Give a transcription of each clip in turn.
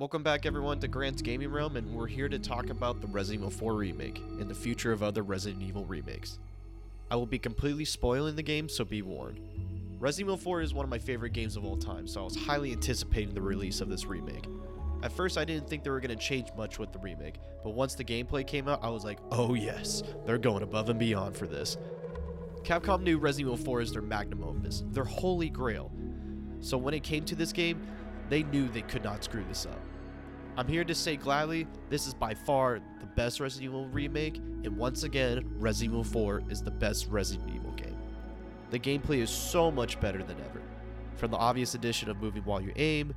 Welcome back, everyone, to Grant's Gaming Realm, and we're here to talk about the Resident Evil 4 remake and the future of other Resident Evil remakes. I will be completely spoiling the game, so be warned. Resident Evil 4 is one of my favorite games of all time, so I was highly anticipating the release of this remake. At first, I didn't think they were going to change much with the remake, but once the gameplay came out, I was like, oh yes, they're going above and beyond for this. Capcom knew Resident Evil 4 is their magnum opus, their holy grail. So when it came to this game, they knew they could not screw this up. I'm here to say gladly, this is by far the best Resident Evil remake, and once again, Resident Evil 4 is the best Resident Evil game. The gameplay is so much better than ever, from the obvious addition of moving while you aim,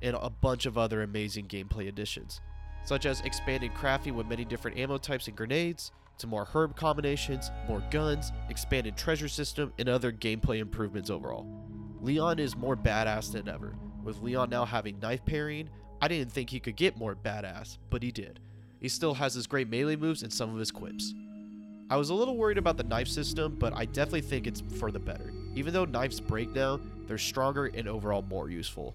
and a bunch of other amazing gameplay additions, such as expanded crafting with many different ammo types and grenades, to more herb combinations, more guns, expanded treasure system, and other gameplay improvements overall. Leon is more badass than ever, with Leon now having knife parrying, I didn't think he could get more badass, but he did. He still has his great melee moves and some of his quips. I was a little worried about the knife system, but I definitely think it's for the better. Even though knives break now, they're stronger and overall more useful.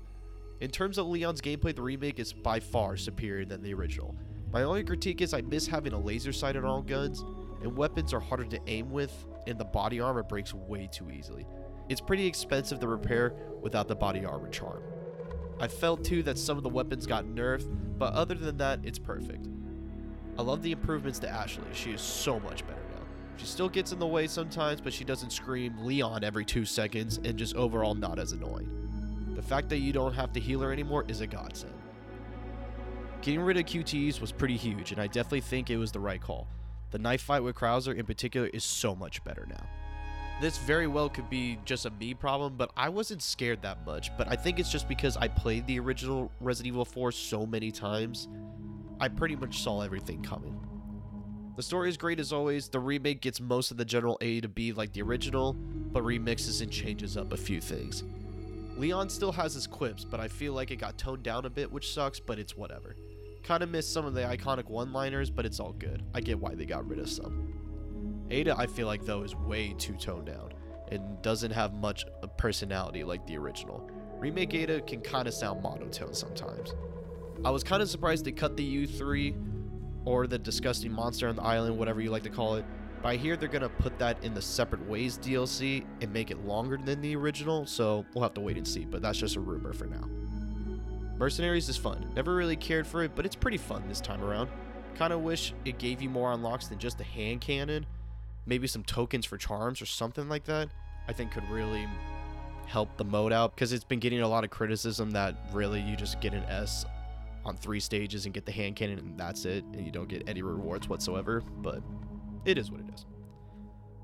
In terms of Leon's gameplay, the remake is by far superior than the original. My only critique is I miss having a laser sight on all guns, and weapons are harder to aim with, and the body armor breaks way too easily. It's pretty expensive to repair without the body armor charm. I felt too that some of the weapons got nerfed, but other than that, it's perfect. I love the improvements to Ashley. She is so much better now. She still gets in the way sometimes, but she doesn't scream Leon every two seconds and just overall not as annoying. The fact that you don't have to heal her anymore is a godsend. Getting rid of QTEs was pretty huge, and I definitely think it was the right call. The knife fight with Krauser in particular is so much better now. This very well could be just a me problem, but I wasn't scared that much. But I think it's just because I played the original Resident Evil 4 so many times, I pretty much saw everything coming. The story is great as always. The remake gets most of the general A to B like the original, but remixes and changes up a few things. Leon still has his quips, but I feel like it got toned down a bit, which sucks, but it's whatever. Kinda missed some of the iconic one liners, but it's all good. I get why they got rid of some. Ada, I feel like, though, is way too toned down and doesn't have much personality like the original. Remake Ada can kind of sound monotone sometimes. I was kind of surprised they cut the U3 or the disgusting monster on the island, whatever you like to call it. But I hear they're gonna put that in the Separate Ways DLC and make it longer than the original, so we'll have to wait and see, but that's just a rumor for now. Mercenaries is fun. Never really cared for it, but it's pretty fun this time around. Kinda wish it gave you more unlocks than just a hand cannon, maybe some tokens for charms or something like that, I think could really help the mode out because it's been getting a lot of criticism that really you just get an S on three stages and get the hand cannon and that's it and you don't get any rewards whatsoever, but it is what it is.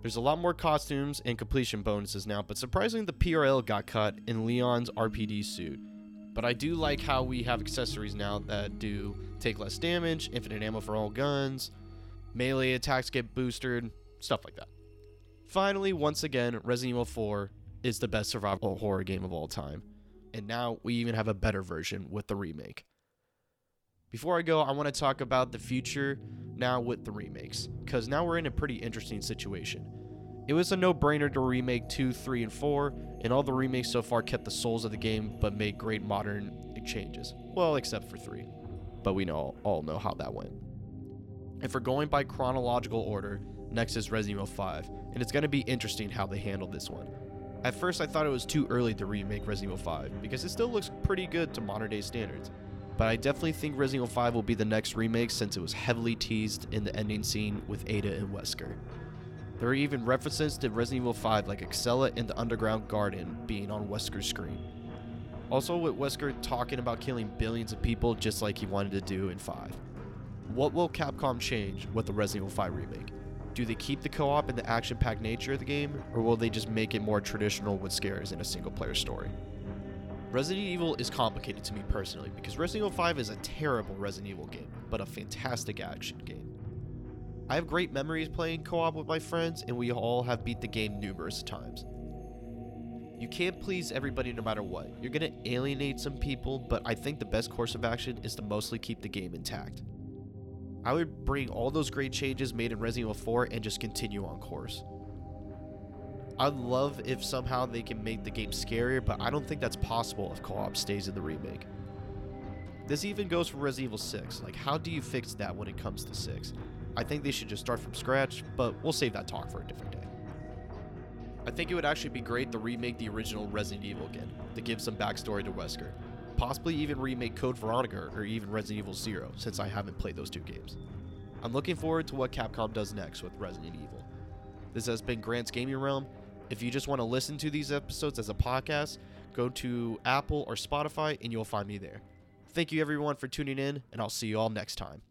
There's a lot more costumes and completion bonuses now, but surprisingly the PRL got cut in Leon's RPD suit. But I do like how we have accessories now that do take less damage, infinite ammo for all guns, melee attacks get boosted, stuff like that. Finally, once again, Resident Evil 4 is the best survival horror game of all time. And now we even have a better version with the remake. Before I go, I want to talk about the future now with the remakes, because now we're in a pretty interesting situation. It was a no brainer to remake 2, 3, and 4, and all the remakes so far kept the souls of the game but made great modern changes. Well, except for 3. But we know all know how that went. If we're going by chronological order, Next is Resident Evil 5, and it's going to be interesting how they handle this one. At first, I thought it was too early to remake Resident Evil 5 because it still looks pretty good to modern day standards. But I definitely think Resident Evil 5 will be the next remake since it was heavily teased in the ending scene with Ada and Wesker. There are even references to Resident Evil 5 like Excella in the underground garden being on Wesker's screen. Also, with Wesker talking about killing billions of people just like he wanted to do in 5. What will Capcom change with the Resident Evil 5 remake? Do they keep the co-op and the action-packed nature of the game, or will they just make it more traditional with scares in a single-player story? Resident Evil is complicated to me personally because Resident Evil 5 is a terrible Resident Evil game, but a fantastic action game. I have great memories playing co-op with my friends, and we all have beat the game numerous times. You can't please everybody no matter what. You're gonna alienate some people, but I think the best course of action is to mostly keep the game intact. I would bring all those great changes made in Resident Evil 4 and just continue on course. I'd love if somehow they can make the game scarier, but I don't think that's possible if co op stays in the remake. This even goes for Resident Evil 6. Like, how do you fix that when it comes to 6? I think they should just start from scratch, but we'll save that talk for a different day. I think it would actually be great to remake the original Resident Evil again, to give some backstory to Wesker. Possibly even remake Code Veronica or even Resident Evil Zero, since I haven't played those two games. I'm looking forward to what Capcom does next with Resident Evil. This has been Grant's Gaming Realm. If you just want to listen to these episodes as a podcast, go to Apple or Spotify and you'll find me there. Thank you everyone for tuning in, and I'll see you all next time.